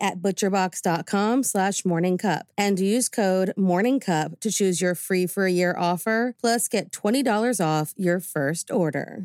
at butcherbox.com slash morningcup and use code morningcup to choose your free for a year offer plus get $20 off your first order.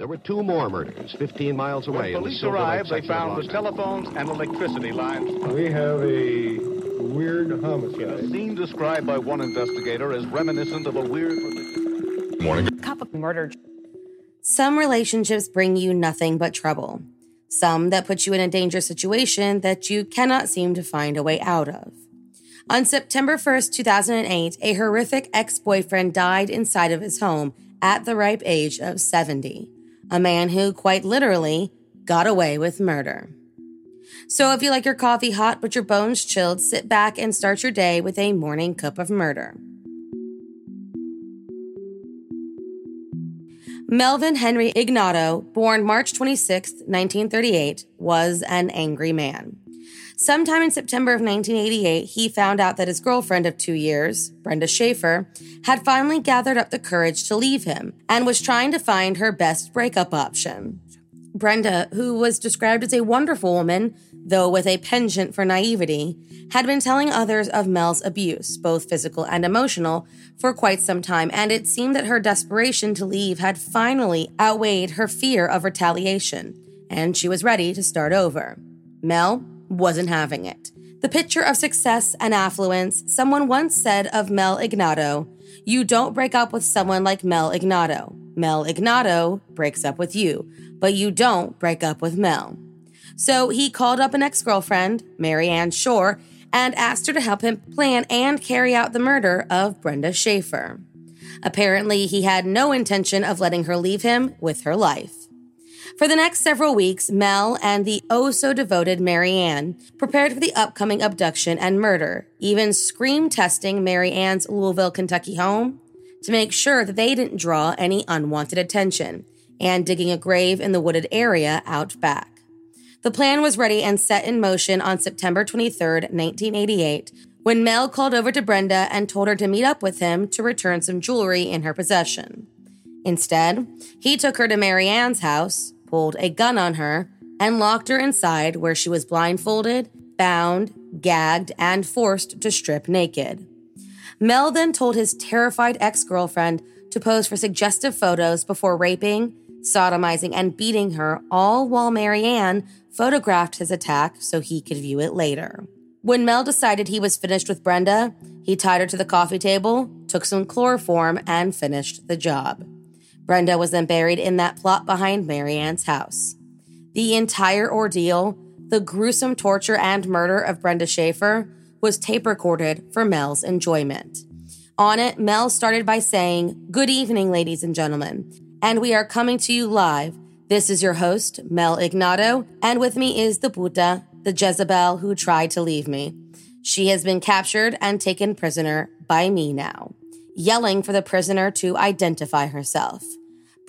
There were two more murders 15 miles away. When police arrived, they found the telephones and electricity lines. We have a weird homicide. A scene described by one investigator as reminiscent of a weird. Morning. Couple murdered. Some relationships bring you nothing but trouble. Some that put you in a dangerous situation that you cannot seem to find a way out of. On September 1st, 2008, a horrific ex boyfriend died inside of his home at the ripe age of 70 a man who quite literally got away with murder. So if you like your coffee hot but your bones chilled, sit back and start your day with a morning cup of murder. Melvin Henry Ignatow, born March 26, 1938, was an angry man. Sometime in September of 1988, he found out that his girlfriend of two years, Brenda Schaefer, had finally gathered up the courage to leave him and was trying to find her best breakup option. Brenda, who was described as a wonderful woman, though with a penchant for naivety, had been telling others of Mel's abuse, both physical and emotional, for quite some time, and it seemed that her desperation to leave had finally outweighed her fear of retaliation, and she was ready to start over. Mel wasn't having it. The picture of success and affluence, someone once said of Mel Ignatow, you don't break up with someone like Mel Ignatow. Mel Ignatow breaks up with you, but you don't break up with Mel. So he called up an ex girlfriend, Mary Ann Shore, and asked her to help him plan and carry out the murder of Brenda Schaefer. Apparently, he had no intention of letting her leave him with her life. For the next several weeks, Mel and the oh so devoted Mary Ann prepared for the upcoming abduction and murder, even scream testing Mary Ann's Louisville, Kentucky home to make sure that they didn't draw any unwanted attention, and digging a grave in the wooded area out back. The plan was ready and set in motion on September 23, 1988, when Mel called over to Brenda and told her to meet up with him to return some jewelry in her possession. Instead, he took her to Mary Ann's house, pulled a gun on her, and locked her inside where she was blindfolded, bound, gagged, and forced to strip naked. Mel then told his terrified ex girlfriend to pose for suggestive photos before raping, sodomizing, and beating her, all while Mary Ann photographed his attack so he could view it later. When Mel decided he was finished with Brenda, he tied her to the coffee table, took some chloroform, and finished the job. Brenda was then buried in that plot behind Mary Ann's house. The entire ordeal, the gruesome torture and murder of Brenda Schaefer, was tape recorded for Mel's enjoyment. On it, Mel started by saying, Good evening, ladies and gentlemen, and we are coming to you live. This is your host, Mel Ignatow, and with me is the Puta, the Jezebel who tried to leave me. She has been captured and taken prisoner by me now, yelling for the prisoner to identify herself.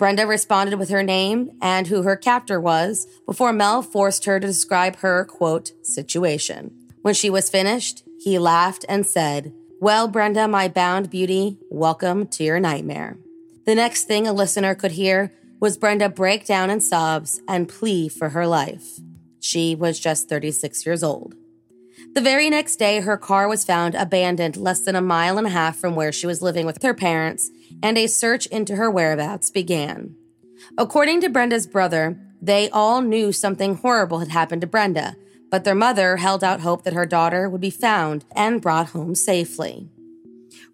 Brenda responded with her name and who her captor was before Mel forced her to describe her, quote, situation. When she was finished, he laughed and said, Well, Brenda, my bound beauty, welcome to your nightmare. The next thing a listener could hear was Brenda break down in sobs and plea for her life. She was just 36 years old. The very next day, her car was found abandoned less than a mile and a half from where she was living with her parents, and a search into her whereabouts began. According to Brenda's brother, they all knew something horrible had happened to Brenda, but their mother held out hope that her daughter would be found and brought home safely.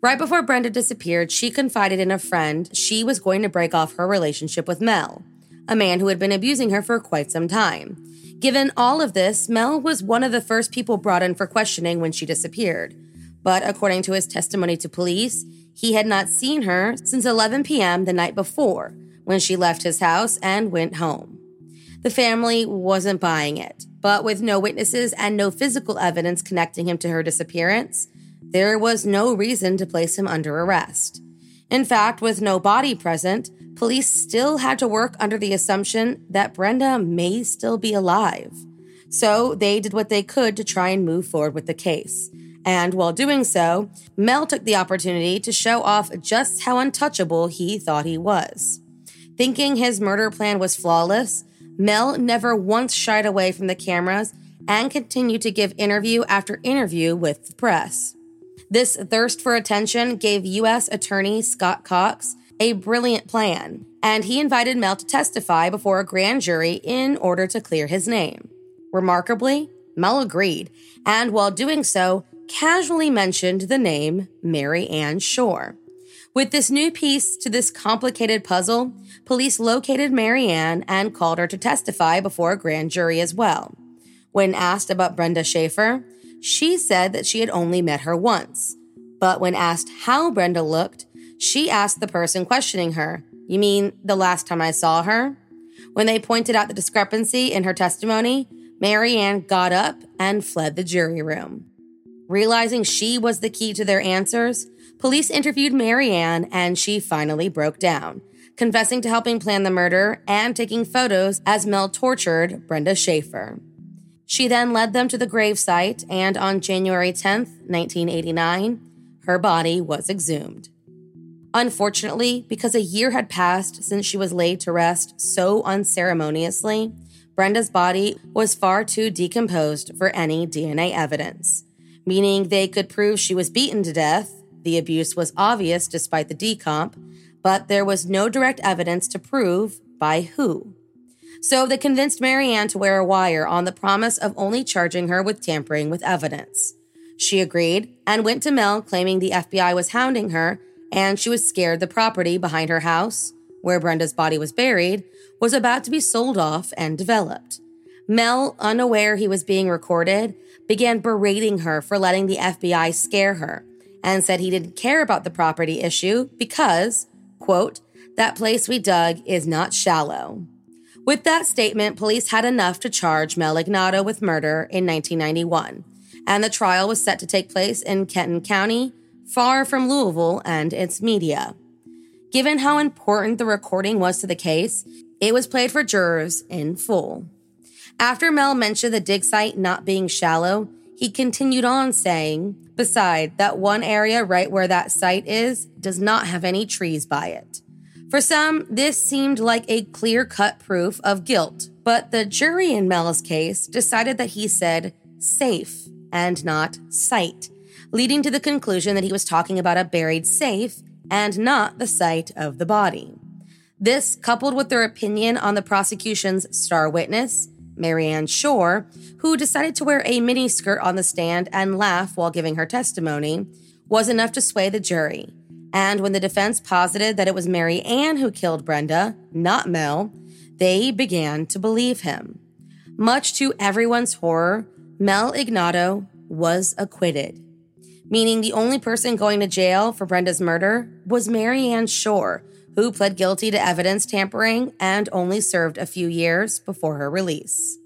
Right before Brenda disappeared, she confided in a friend she was going to break off her relationship with Mel, a man who had been abusing her for quite some time. Given all of this, Mel was one of the first people brought in for questioning when she disappeared. But according to his testimony to police, he had not seen her since 11 p.m. the night before, when she left his house and went home. The family wasn't buying it, but with no witnesses and no physical evidence connecting him to her disappearance, there was no reason to place him under arrest. In fact, with no body present, police still had to work under the assumption that Brenda may still be alive. So they did what they could to try and move forward with the case. And while doing so, Mel took the opportunity to show off just how untouchable he thought he was. Thinking his murder plan was flawless, Mel never once shied away from the cameras and continued to give interview after interview with the press. This thirst for attention gave U.S. Attorney Scott Cox a brilliant plan, and he invited Mel to testify before a grand jury in order to clear his name. Remarkably, Mel agreed, and while doing so, casually mentioned the name Mary Ann Shore. With this new piece to this complicated puzzle, police located Mary Ann and called her to testify before a grand jury as well. When asked about Brenda Schaefer, she said that she had only met her once. But when asked how Brenda looked, she asked the person questioning her, You mean the last time I saw her? When they pointed out the discrepancy in her testimony, Mary Ann got up and fled the jury room. Realizing she was the key to their answers, police interviewed Mary Ann and she finally broke down, confessing to helping plan the murder and taking photos as Mel tortured Brenda Schaefer. She then led them to the gravesite, and on January 10th, 1989, her body was exhumed. Unfortunately, because a year had passed since she was laid to rest so unceremoniously, Brenda's body was far too decomposed for any DNA evidence, meaning they could prove she was beaten to death. The abuse was obvious despite the decomp, but there was no direct evidence to prove by who. So they convinced Mary Ann to wear a wire on the promise of only charging her with tampering with evidence. She agreed and went to Mel claiming the FBI was hounding her and she was scared the property behind her house, where Brenda's body was buried, was about to be sold off and developed. Mel, unaware he was being recorded, began berating her for letting the FBI scare her and said he didn't care about the property issue because, quote, that place we dug is not shallow. With that statement, police had enough to charge Mel Ignatow with murder in 1991, and the trial was set to take place in Kenton County far from Louisville and its media. Given how important the recording was to the case, it was played for jurors in full. After Mel mentioned the dig site not being shallow, he continued on saying, Beside, that one area right where that site is does not have any trees by it. For some, this seemed like a clear cut proof of guilt, but the jury in Mel's case decided that he said safe and not site, leading to the conclusion that he was talking about a buried safe and not the site of the body. This, coupled with their opinion on the prosecution's star witness, Mary Ann Shore, who decided to wear a miniskirt on the stand and laugh while giving her testimony, was enough to sway the jury. And when the defense posited that it was Mary Ann who killed Brenda, not Mel, they began to believe him. Much to everyone's horror, Mel Ignatow was acquitted meaning the only person going to jail for Brenda's murder was Mary Ann Shore, who pled guilty to evidence tampering and only served a few years before her release.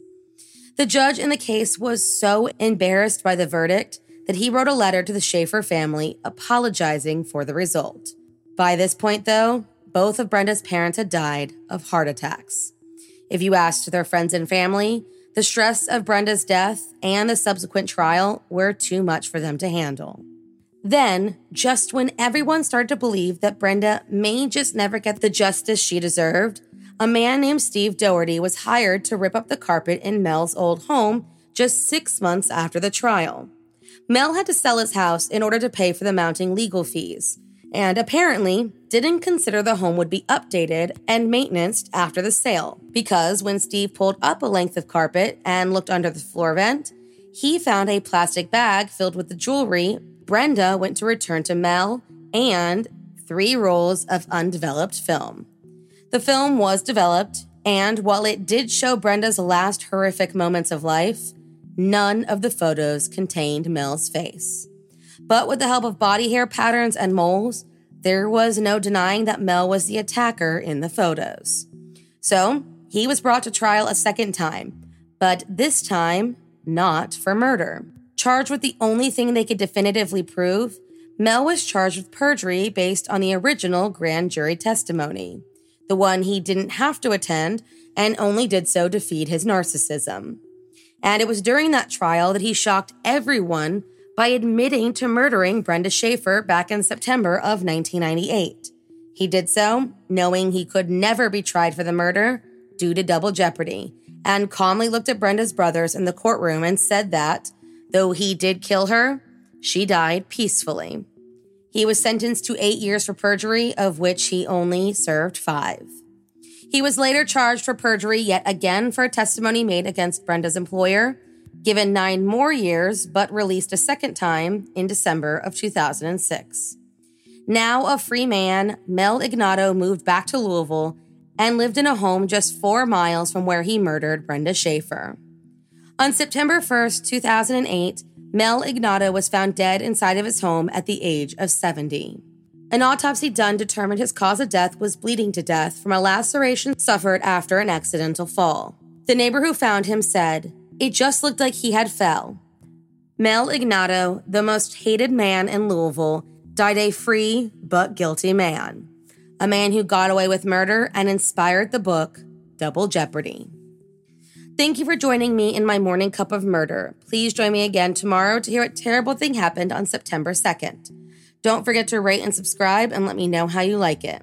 The judge in the case was so embarrassed by the verdict that he wrote a letter to the Schaefer family apologizing for the result. By this point, though, both of Brenda's parents had died of heart attacks. If you asked their friends and family, the stress of Brenda's death and the subsequent trial were too much for them to handle. Then, just when everyone started to believe that Brenda may just never get the justice she deserved, a man named Steve Doherty was hired to rip up the carpet in Mel's old home just six months after the trial. Mel had to sell his house in order to pay for the mounting legal fees, and apparently didn't consider the home would be updated and maintained after the sale, because when Steve pulled up a length of carpet and looked under the floor vent, he found a plastic bag filled with the jewelry Brenda went to return to Mel and three rolls of undeveloped film. The film was developed, and while it did show Brenda's last horrific moments of life, none of the photos contained Mel's face. But with the help of body hair patterns and moles, there was no denying that Mel was the attacker in the photos. So he was brought to trial a second time, but this time not for murder. Charged with the only thing they could definitively prove, Mel was charged with perjury based on the original grand jury testimony, the one he didn't have to attend and only did so to feed his narcissism. And it was during that trial that he shocked everyone by admitting to murdering Brenda Schaefer back in September of 1998. He did so knowing he could never be tried for the murder due to double jeopardy, and calmly looked at Brenda's brothers in the courtroom and said that, though he did kill her, she died peacefully. He was sentenced to eight years for perjury, of which he only served five. He was later charged for perjury yet again for a testimony made against Brenda's employer, given nine more years, but released a second time in December of 2006. Now a free man, Mel Ignatow moved back to Louisville and lived in a home just four miles from where he murdered Brenda Schaefer. On September 1st, 2008, Mel Ignatow was found dead inside of his home at the age of 70. An autopsy done determined his cause of death was bleeding to death from a laceration suffered after an accidental fall. The neighbor who found him said, It just looked like he had fell. Mel Ignatow, the most hated man in Louisville, died a free but guilty man. A man who got away with murder and inspired the book Double Jeopardy. Thank you for joining me in my morning cup of murder. Please join me again tomorrow to hear what terrible thing happened on September 2nd. Don't forget to rate and subscribe and let me know how you like it.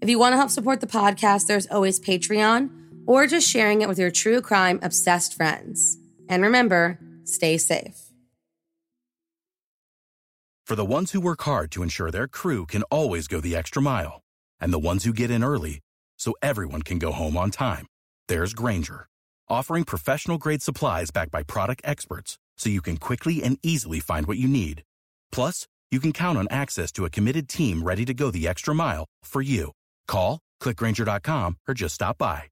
If you want to help support the podcast, there's always Patreon or just sharing it with your true crime obsessed friends. And remember, stay safe. For the ones who work hard to ensure their crew can always go the extra mile, and the ones who get in early so everyone can go home on time, there's Grainger, offering professional grade supplies backed by product experts so you can quickly and easily find what you need. Plus, you can count on access to a committed team ready to go the extra mile for you. Call, clickgrainger.com, or just stop by.